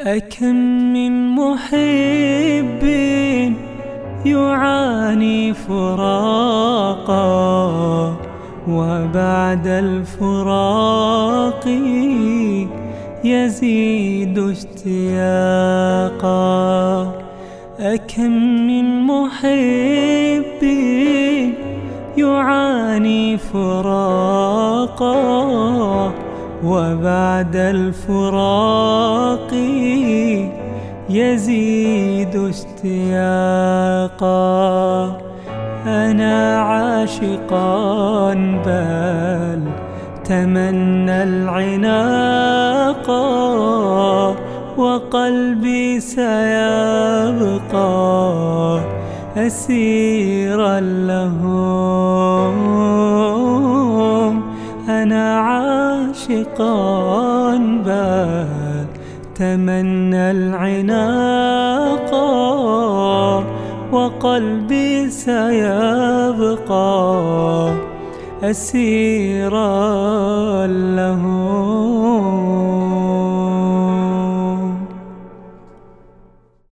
أكم من محب يعاني فراقا وبعد الفراق يزيد اشتياقا. أكم من محب يعاني فراقا وبعد الفراق يزيد اشتياقا. أنا عاشقا بل تمنى العناقا وقلبي سيبقى أسيرا لهم عاشقا بل تمنى العناقا وقلبي سيبقى أسيرا له.